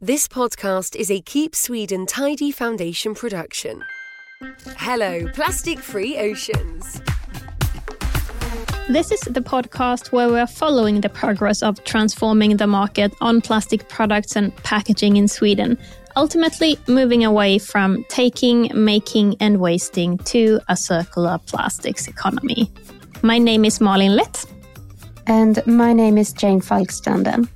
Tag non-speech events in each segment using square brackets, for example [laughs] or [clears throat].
This podcast is a Keep Sweden Tidy Foundation production. Hello, plastic free oceans. This is the podcast where we are following the progress of transforming the market on plastic products and packaging in Sweden, ultimately moving away from taking, making, and wasting to a circular plastics economy. My name is Malin Lett. And my name is Jane Falkstranden.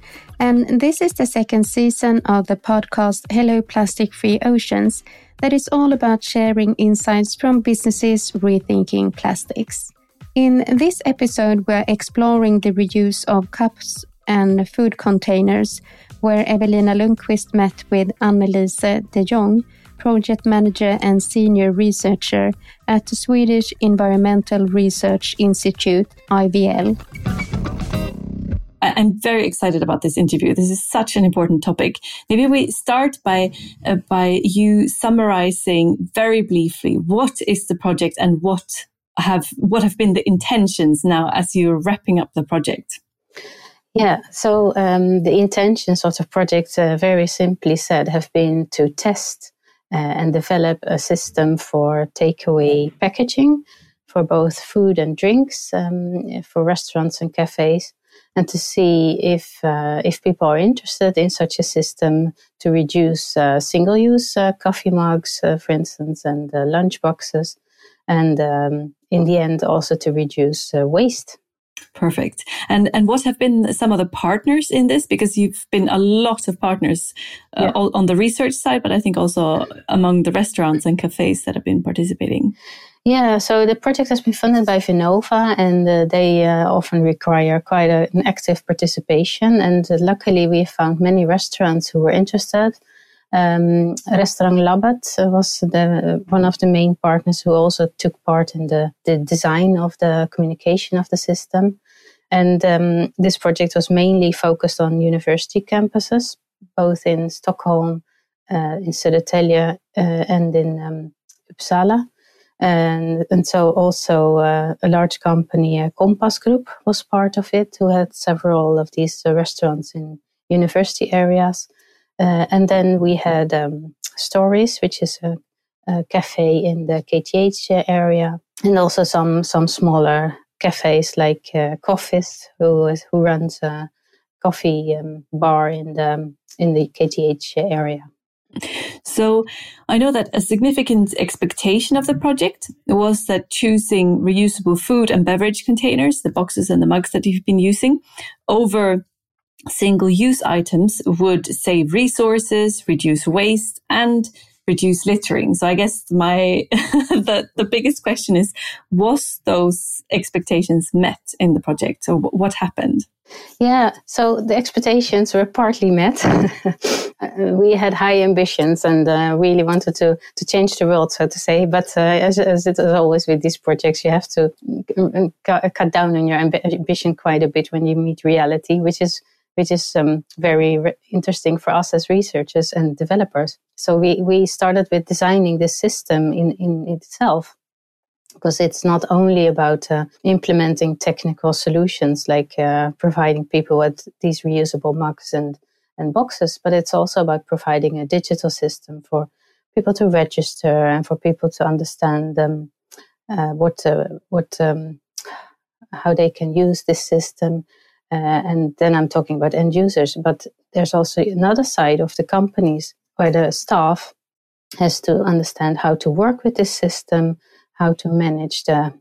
And this is the second season of the podcast Hello Plastic Free Oceans, that is all about sharing insights from businesses rethinking plastics. In this episode, we're exploring the reuse of cups and food containers, where Evelina Lundqvist met with Annelise de Jong, project manager and senior researcher at the Swedish Environmental Research Institute, IVL. I'm very excited about this interview. This is such an important topic. Maybe we start by uh, by you summarizing very briefly what is the project and what have what have been the intentions now as you're wrapping up the project. Yeah, so um, the intentions of the project, uh, very simply said, have been to test uh, and develop a system for takeaway packaging for both food and drinks um, for restaurants and cafes and to see if uh, if people are interested in such a system to reduce uh, single-use uh, coffee mugs, uh, for instance, and uh, lunch boxes, and um, in the end also to reduce uh, waste. Perfect. And and what have been some of the partners in this? Because you've been a lot of partners yeah. on the research side, but I think also among the restaurants and cafes that have been participating. Yeah, so the project has been funded by Vinnova, and uh, they uh, often require quite a, an active participation. And uh, luckily, we found many restaurants who were interested. Um, Restaurant Labbet was the one of the main partners who also took part in the, the design of the communication of the system. And um, this project was mainly focused on university campuses, both in Stockholm, uh, in Södertälje, uh, and in um, Uppsala and and so also uh, a large company, Compass Group, was part of it, who had several of these restaurants in university areas, uh, and then we had um, Stories, which is a, a, cafe in the KTH area, and also some some smaller cafes like uh, Coffees, who who runs a coffee um, bar in the in the KTH area. So I know that a significant expectation of the project was that choosing reusable food and beverage containers, the boxes and the mugs that you've been using, over single use items would save resources, reduce waste, and reduce littering. So I guess my [laughs] the the biggest question is was those expectations met in the project? So what happened? Yeah, so the expectations were partly met. [laughs] we had high ambitions and uh, really wanted to to change the world, so to say. But uh, as, as it is always with these projects, you have to cut down on your ambition quite a bit when you meet reality, which is which is um, very re- interesting for us as researchers and developers. So we, we started with designing this system in, in itself because it's not only about uh, implementing technical solutions like uh, providing people with these reusable mugs and, and boxes, but it's also about providing a digital system for people to register and for people to understand um, uh, what uh, what um, how they can use this system uh, and then I'm talking about end users. But there's also another side of the companies where the staff has to understand how to work with this system, how to manage the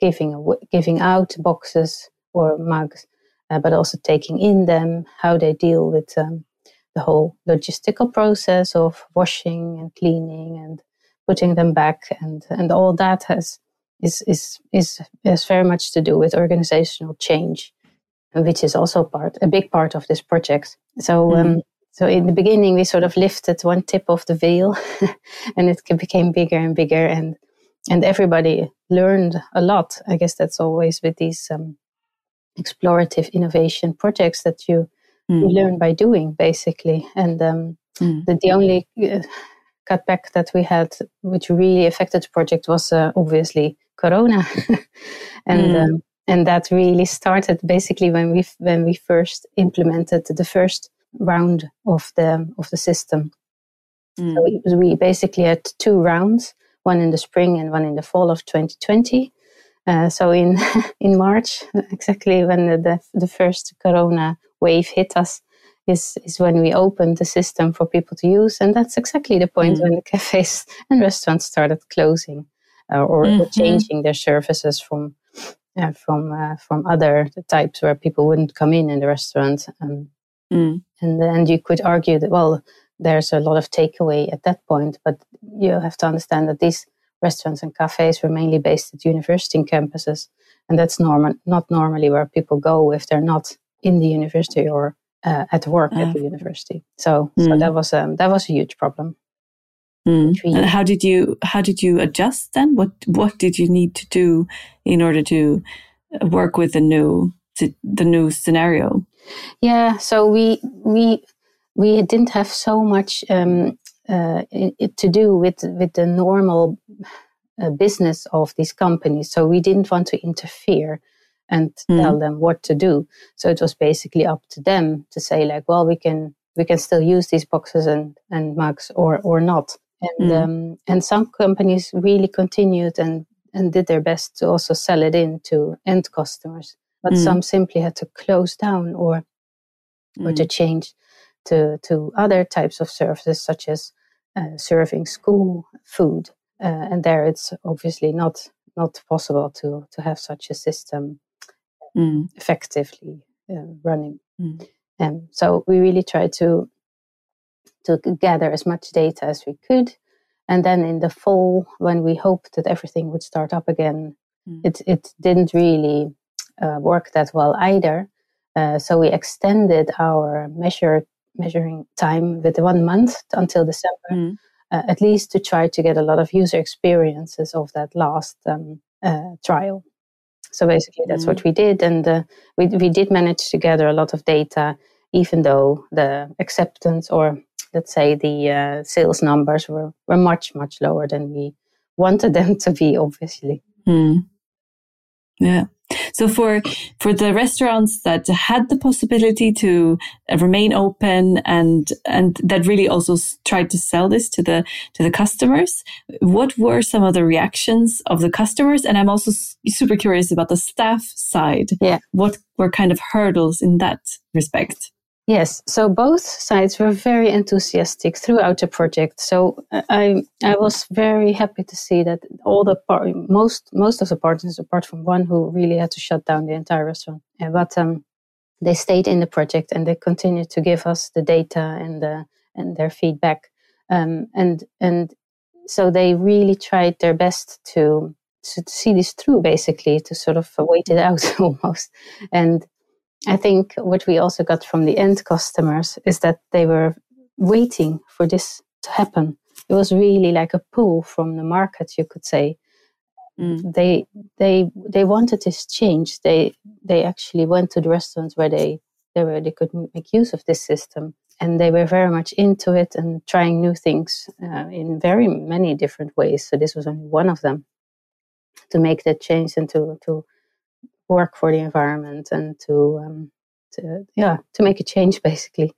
giving giving out boxes or mugs, uh, but also taking in them, how they deal with um, the whole logistical process of washing and cleaning and putting them back, and and all that has is is is has very much to do with organizational change which is also part a big part of this project. So um, mm-hmm. um, so in the beginning we sort of lifted one tip of the veil, [laughs] and it became bigger and bigger, and and everybody learned a lot. I guess that's always with these um, explorative innovation projects that you mm. you learn by doing basically, and um, mm. the, the only uh, cutback that we had, which really affected the project, was uh, obviously Corona, [laughs] and. Mm. Um, and that really started basically when we when we first implemented the first round of the of the system. Mm. So we, we basically had two rounds, one in the spring and one in the fall of 2020. Uh, so in [laughs] in March, exactly when the, the, the first Corona wave hit us, is is when we opened the system for people to use, and that's exactly the point mm. when the [laughs] cafes and restaurants started closing uh, or, mm-hmm. or, changing their services from uh, from uh, from other types where people wouldn't come in in the restaurant. Um, mm. And then you could argue that well, there's a lot of takeaway at that point, but you have to understand that these restaurants and cafes were mainly based at university campuses, and that's normal, not normally where people go if they're not in the university or uh, at work at the university. So, mm. so that was um, that was a huge problem. Mm. And how did you how did you adjust then? What what did you need to do in order to work with the new the new scenario? Yeah, so we we we didn't have so much um, uh, to do with with the normal uh, business of these companies. So we didn't want to interfere and mm. tell them what to do. So it was basically up to them to say like, well, we can we can still use these boxes and and mugs or or not. And mm. um, and some companies really continued and and did their best to also sell it in to end customers. But mm. some simply had to close down or or to mm. change to to other types of services such as uh, serving school food. Uh, and there it's obviously not not possible to to have such a system mm. effectively uh, running. Mm. Um, so we really try to to gather as much data as we could, and then in the fall, when we hoped that everything would start up again, mm. it it didn't really uh, work that well either. Uh, so we extended our measure measuring time with one month until December, mm. uh, at least to try to get a lot of user experiences of that last um, uh, trial. So basically, that's mm. what we did, and uh, we we did manage to gather a lot of data, even though the acceptance or let's say the uh, sales numbers were were much much lower than we wanted them to be, obviously. Mm. Yeah. So for for the restaurants that had the possibility to uh, remain open and and that really also tried to sell this to the to the customers, what were some of the reactions of the customers? And I'm also super curious about the staff side. Yeah, what were kind of hurdles in that respect? Yes, so both sides were very enthusiastic throughout the project. So uh, I I was very happy to see that all the par- most most of the partners, apart from one who really had to shut down the entire restaurant, yeah, but um, they stayed in the project and they continued to give us the data and the and their feedback. Um, and and so they really tried their best to to see this through, basically, to sort of wait it out [laughs] almost. And I think what we also got from the end customers is that they were waiting for this to happen. It was really like a pull from the market, you could say. Mm. They they they wanted this change. They they actually went to the restaurants where they they were they could make use of this system, and they were very much into it and trying new things uh, in very many different ways. So this was only one of them to make that change and to to work for the environment and to, um, to yeah to make a change basically.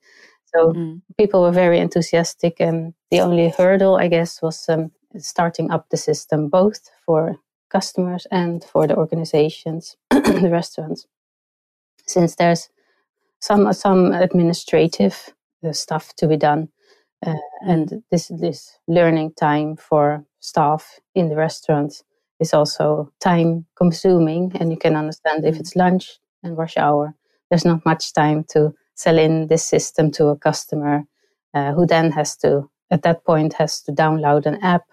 So mm. people were very enthusiastic, and the only hurdle, I guess, was um, starting up the system both for customers and for the organizations, [clears throat] the restaurants, since there's some some administrative uh, stuff to be done, uh, and this this learning time for staff in the restaurants is also time consuming and you can understand if mm. it's lunch and rush hour there's not much time to sell in this system to a customer uh, who then has to at that point has to download an app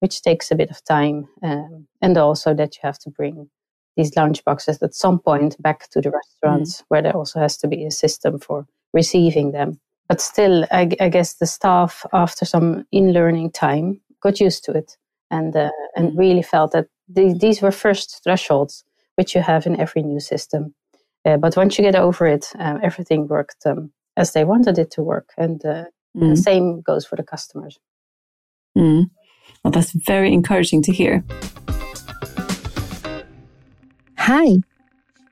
which takes a bit of time um, and also that you have to bring these lunch boxes at some point back to the restaurants mm. where there also has to be a system for receiving them but still I, I guess the staff after some in learning time got used to it and uh, and mm. really felt that the, these were first thresholds which you have in every new system. Uh, but once you get over it, um, everything worked um, as they wanted it to work, and uh, mm. the same goes for the customers. Mm. Well, that's very encouraging to hear. Hi,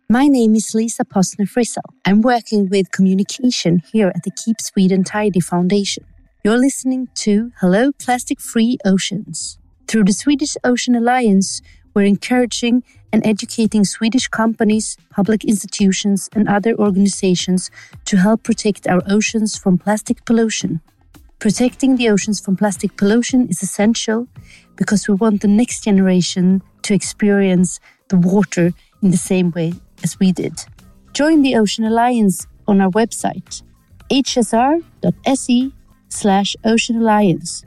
My name is Lisa Postner Frissell. I'm working with communication here at the Keep Sweden Tidy Foundation. You're listening to Hello Plastic Free Oceans. Through the Swedish Ocean Alliance, we're encouraging and educating Swedish companies, public institutions, and other organizations to help protect our oceans from plastic pollution. Protecting the oceans from plastic pollution is essential because we want the next generation to experience the water in the same way as we did. Join the Ocean Alliance on our website, hsr.se slash Ocean Alliance,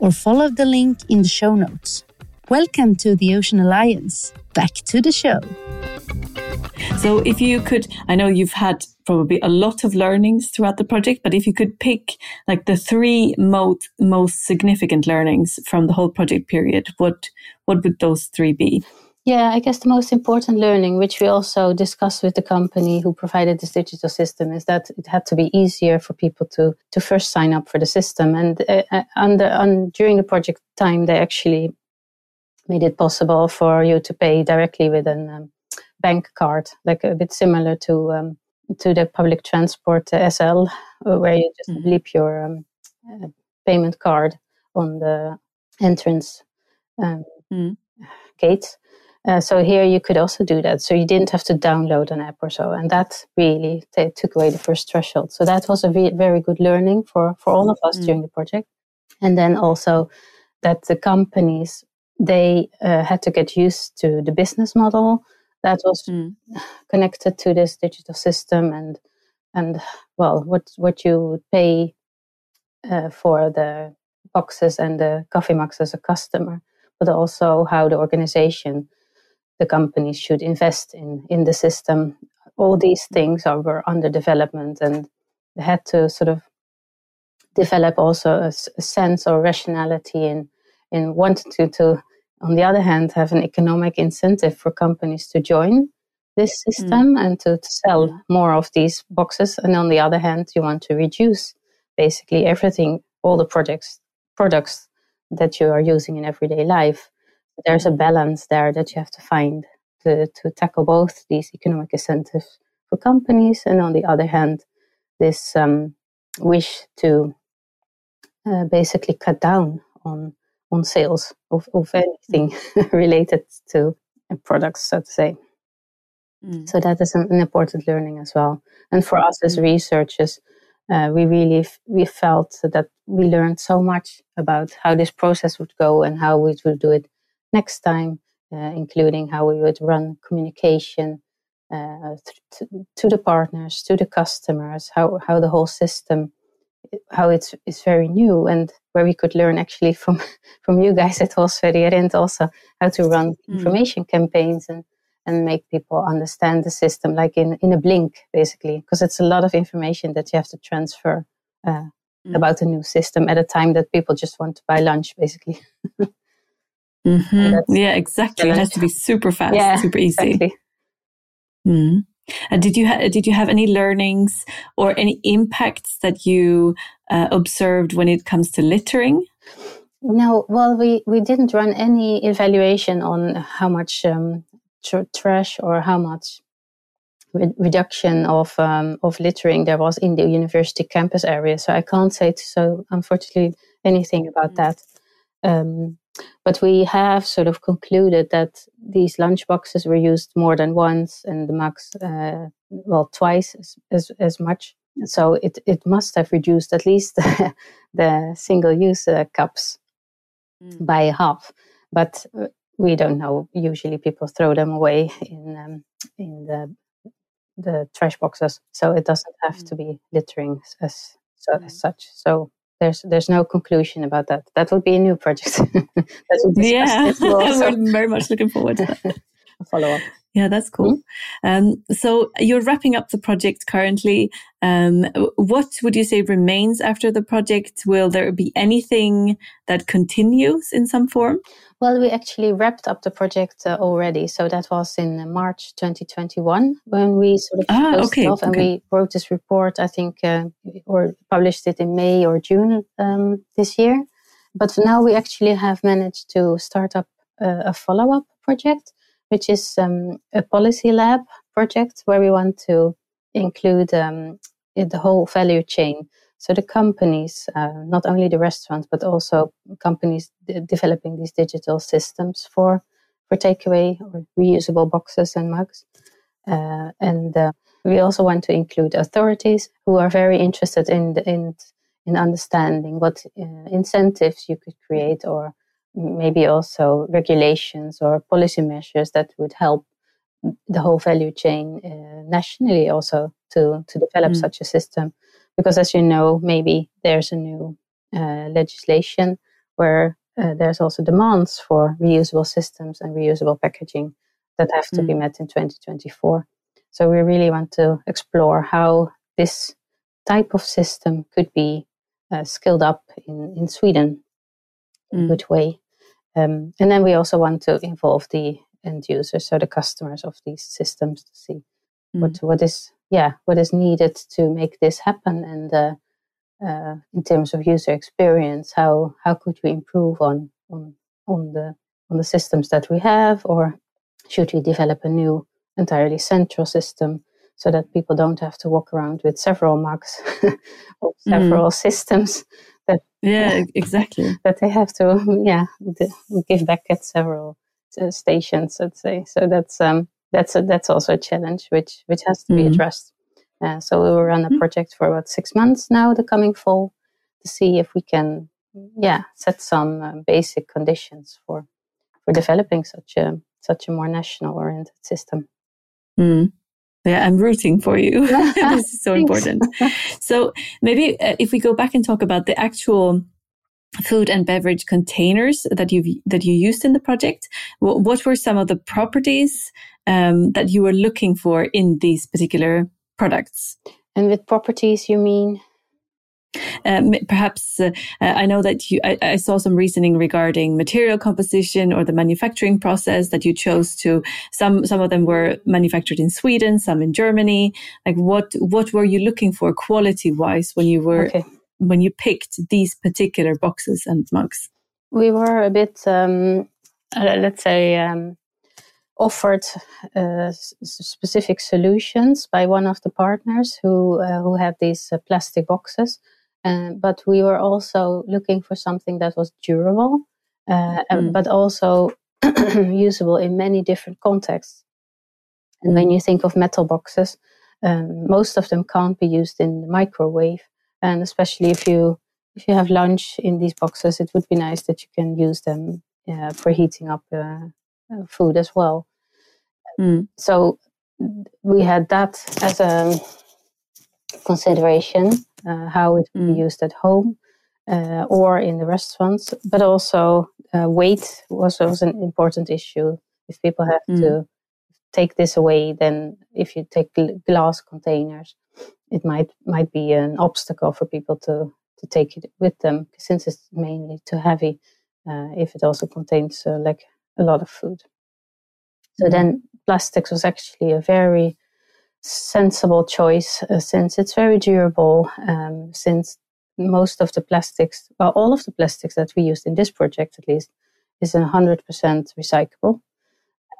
or follow the link in the show notes. Welcome to the Ocean Alliance. Back to the show. So, if you could, I know you've had probably a lot of learnings throughout the project, but if you could pick like the three most most significant learnings from the whole project period, what what would those three be? Yeah, I guess the most important learning, which we also discussed with the company who provided this digital system, is that it had to be easier for people to to first sign up for the system. And uh, uh under, on, during the project time, they actually made it possible for you to pay directly with a um, bank card, like a bit similar to um, to the public transport uh, SL, uh, where you just mm-hmm. leap your um, uh, payment card on the entrance um, mm. gate uh, so here you could also do that. So you didn't have to download an app or so, and that really t- took away the first threshold. So that was a ve- very good learning for for all of us mm. during the project. And then also that the companies they uh, had to get used to the business model that was mm. connected to this digital system and and well what what you would pay uh, for the boxes and the coffee mugs as a customer but also how the organization the companies should invest in in the system. All these things are were under development, and they had to sort of develop also a, a sense or rationality in in wanting to, to, on the other hand, have an economic incentive for companies to join this system mm. and to, to sell mm. more of these boxes. And on the other hand, you want to reduce basically everything, all the projects products that you are using in everyday life there's a balance there that you have to find to, to tackle both these economic incentives for companies and on the other hand this um, wish to uh, basically cut down on on sales of, of anything [laughs] related to products so to say mm. so that is an, an, important learning as well and for us as mm. researchers uh, we really f- we felt that we learned so much about how this process would go and how we would do it next time, uh, including how we would run communication uh, to, to, the partners, to the customers, how, how the whole system, how it's, it's very new and where we could learn actually from, [laughs] from you guys at Håll Sverige Rent also how to run mm. information campaigns and, and make people understand the system like in, in a blink basically because it's a lot of information that you have to transfer uh, mm. about a new system at a time that people just want to buy lunch basically [laughs] Mm-hmm. Yeah, exactly. It has to be super fast, yeah, super easy. Exactly. Mm. And did you ha- did you have any learnings or any impacts that you uh, observed when it comes to littering? No, well, we we didn't run any evaluation on how much um, tr- trash or how much re- reduction of um, of littering there was in the university campus area. So I can't say so, unfortunately, anything about mm-hmm. that. Um, but we have sort of concluded that these lunch boxes were used more than once and the mugs, uh, well, twice as, as, as, much. So it, it must have reduced at least the, [laughs] the single use uh, cups mm. by half. But uh, we don't know. Usually people throw them away in, um, in the, the trash boxes. So it doesn't have mm. to be littering as, so, mm. as such. So there's there's no conclusion about that. That will be a new project. [laughs] yeah, we're [laughs] very much looking forward to that. [laughs] follow up. Yeah, that's cool. Mm-hmm. Um, so you're wrapping up the project currently. Um, what would you say remains after the project? Will there be anything that continues in some form? Well, we actually wrapped up the project uh, already. So that was in March 2021 when we sort of ah, okay, off and we wrote this report, I think, uh, or published it in May or June um, this year. But now we actually have managed to start up a follow up project, which is um, a policy lab project where we want to include um, the whole value chain. So the companies, uh, not only the restaurants, but also companies d- developing these digital systems for for takeaway or reusable boxes and mugs. Uh, and uh, we also want to include authorities who are very interested in the, in in understanding what uh, incentives you could create, or maybe also regulations or policy measures that would help the whole value chain uh, nationally also to to develop mm. such a system. Because as you know, maybe there's a new uh, legislation where uh, there's also demands for reusable systems and reusable packaging that have to mm. be met in 2024. So we really want to explore how this type of system could be uh, skilled up in, in Sweden in a mm. good way. Um, and then we also want to involve the end users, so the customers of these systems, to see mm. what what is yeah what is needed to make this happen, and uh, uh, in terms of user experience, how how could we improve on on on the on the systems that we have, or should we develop a new entirely central system so that people don't have to walk around with several mugs [laughs] or mm. several mm. systems that yeah [laughs] exactly that they have to [laughs] yeah give back at several uh, stations let's say so that's um that's a, that's also a challenge which which has to mm. be addressed uh, so we will run a mm. project for about six months now the coming fall to see if we can yeah set some uh, basic conditions for for developing such a such a more national oriented system mm. Yeah, I'm rooting for you. [laughs] [laughs] this is so important. [laughs] So maybe uh, if we go back and talk about the actual food and beverage containers that you that you used in the project, what, what were some of the properties um, that you were looking for in these particular products? And with properties, you mean? Um, perhaps uh, I know that you. I, I, saw some reasoning regarding material composition or the manufacturing process that you chose to. Some some of them were manufactured in Sweden, some in Germany. Like what what were you looking for quality wise when you were okay. when you picked these particular boxes and mugs? We were a bit, um, uh, let's say. Um, offered uh, specific solutions by one of the partners who uh, who had these uh, plastic boxes uh, but we were also looking for something that was durable, uh, mm. but also [clears throat] usable in many different contexts. And when you think of metal boxes, um, most of them can't be used in the microwave. And especially if you if you have lunch in these boxes, it would be nice that you can use them uh, for heating up uh, uh, food as well. Mm. So we had that as a consideration how it can be mm. used at home uh, or in the restaurants, but also uh, weight was also an important issue. If people have mm. to take this away, then if you take glass containers, it might might be an obstacle for people to to take it with them since it's mainly too heavy. Uh, if it also contains uh, like a lot of food, so mm. then plastics was actually a very sensible choice uh, since it's very durable. Um, since most of the plastics, well, all of the plastics that we used in this project at least, is 100% recyclable.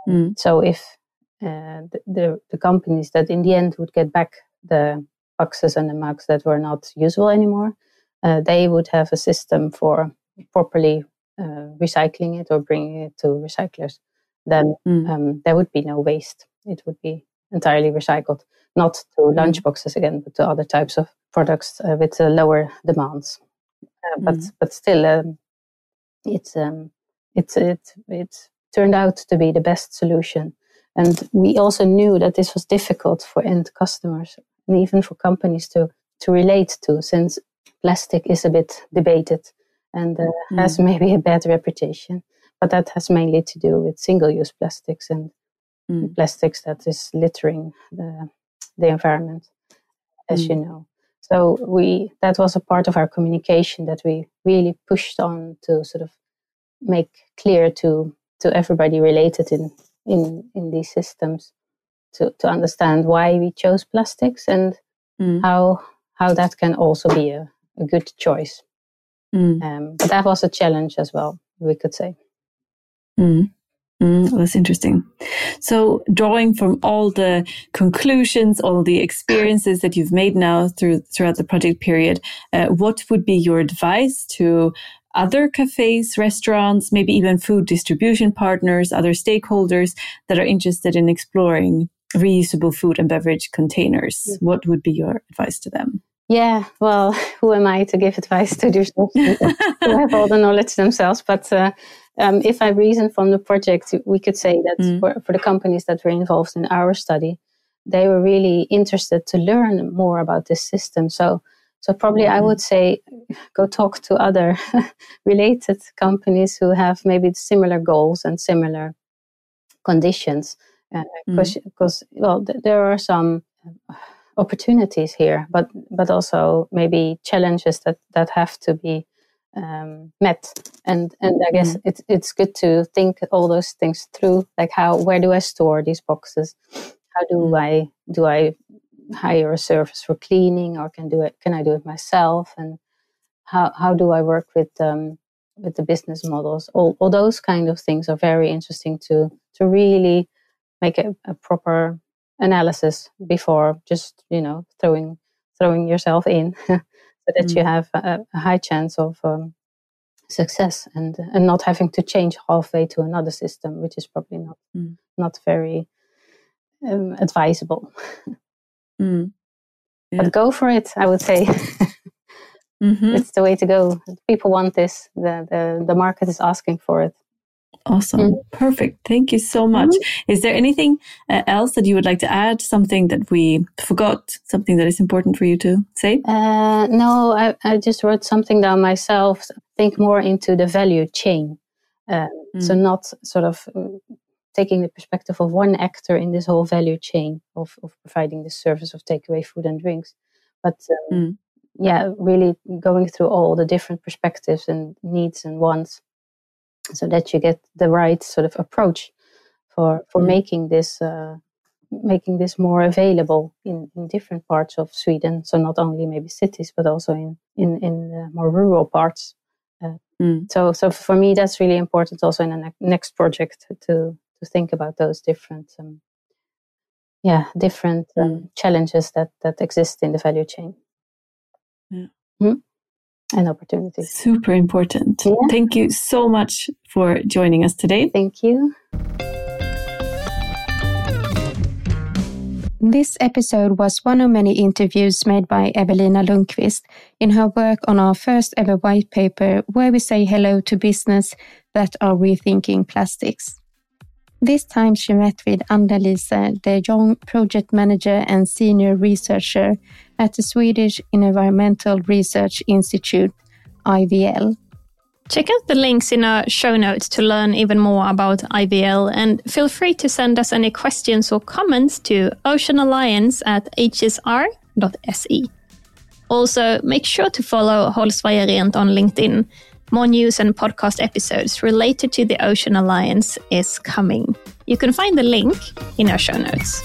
Mm. So if uh, the, the, the companies that in the end would get back the boxes and the mugs that were not usable anymore, uh, they would have a system for properly uh, recycling it or bringing it to recyclers. Then mm. um, there would be no waste. It would be entirely recycled, not to mm. lunchboxes again, but to other types of products uh, with uh, lower demands. Uh, but mm. but still, um, it's um, it's it it turned out to be the best solution. And we also knew that this was difficult for end customers and even for companies to to relate to, since plastic is a bit debated and uh, mm. has [laughs] maybe a bad reputation. But that has mainly to do with single-use plastics and mm. plastics that is littering the, the environment, as mm. you know. So we that was a part of our communication that we really pushed on to sort of make clear to to everybody related in in in these systems to to understand why we chose plastics and mm. how how that can also be a, a good choice. Mm. Um, but that was a challenge as well, we could say. Mm. Mm, that's interesting. So, drawing from all the conclusions, all the experiences that you've made now through throughout the project period, uh, what would be your advice to other cafes, restaurants, maybe even food distribution partners, other stakeholders that are interested in exploring reusable food and beverage containers? Mm. What would be your advice to them? Yeah, well, [laughs] who am I to give advice to those [laughs] who have all the knowledge themselves? But uh, um, if I reason from the project, we could say that mm. for, for, the companies that were involved in our study, they were really interested to learn more about this system. So, so probably mm. I would say go talk to other [laughs] related companies who have maybe similar goals and similar conditions, because uh, mm. well, th- there are some opportunities here, but but also maybe challenges that that have to be um, met. And and I guess mm. it's it's good to think all those things through. Like how where do I store these boxes? How do mm. I do I hire a service for cleaning, or can do it? Can I do it myself? And how how do I work with um, with the business models? All all those kind of things are very interesting to to really make a, a proper analysis before just you know throwing throwing yourself in [laughs] so that mm. you have a, a, high chance of um, success and and not having to change halfway to another system which is probably not mm. not very um, advisable mm. yeah. but go for it i would say [laughs] mm-hmm. it's the way to go people want this the, the the market is asking for it Awesome. Mm. Perfect. Thank you so much. Mm-hmm. Is there anything uh, else that you would like to add? Something that we forgot? Something that is important for you to say? Uh, no, I, I, just wrote something down myself. Think more into the value chain. Uh, mm. So, not sort of uh, taking the perspective of one actor in this whole value chain of, of providing the service of takeaway food and drinks, but um, mm. yeah, really going through all the different perspectives and needs and wants so that you get the right sort of approach for for mm. making this uh, making this more available in, in different parts of Sweden. So not only maybe cities, but also in in in more rural parts. Uh, mm. So so for me, that's really important. Also in the ne- next project to to think about those different. Um, yeah, different um, mm. challenges that that exist in the value chain. Yeah. Mm and opportunities. Super important. Yeah. Thank you so much for joining us today. Thank you. This episode was one of many interviews made by Evelina Lundqvist in her work on our first ever white paper, where we say hello to business that are rethinking plastics. This time she met with Annelise de Jong, project manager and senior researcher at the Swedish Environmental Research Institute, IVL. Check out the links in our show notes to learn even more about IVL and feel free to send us any questions or comments to oceanalliance at hsr.se. Also, make sure to follow Håll Rent on LinkedIn. More news and podcast episodes related to the Ocean Alliance is coming. You can find the link in our show notes.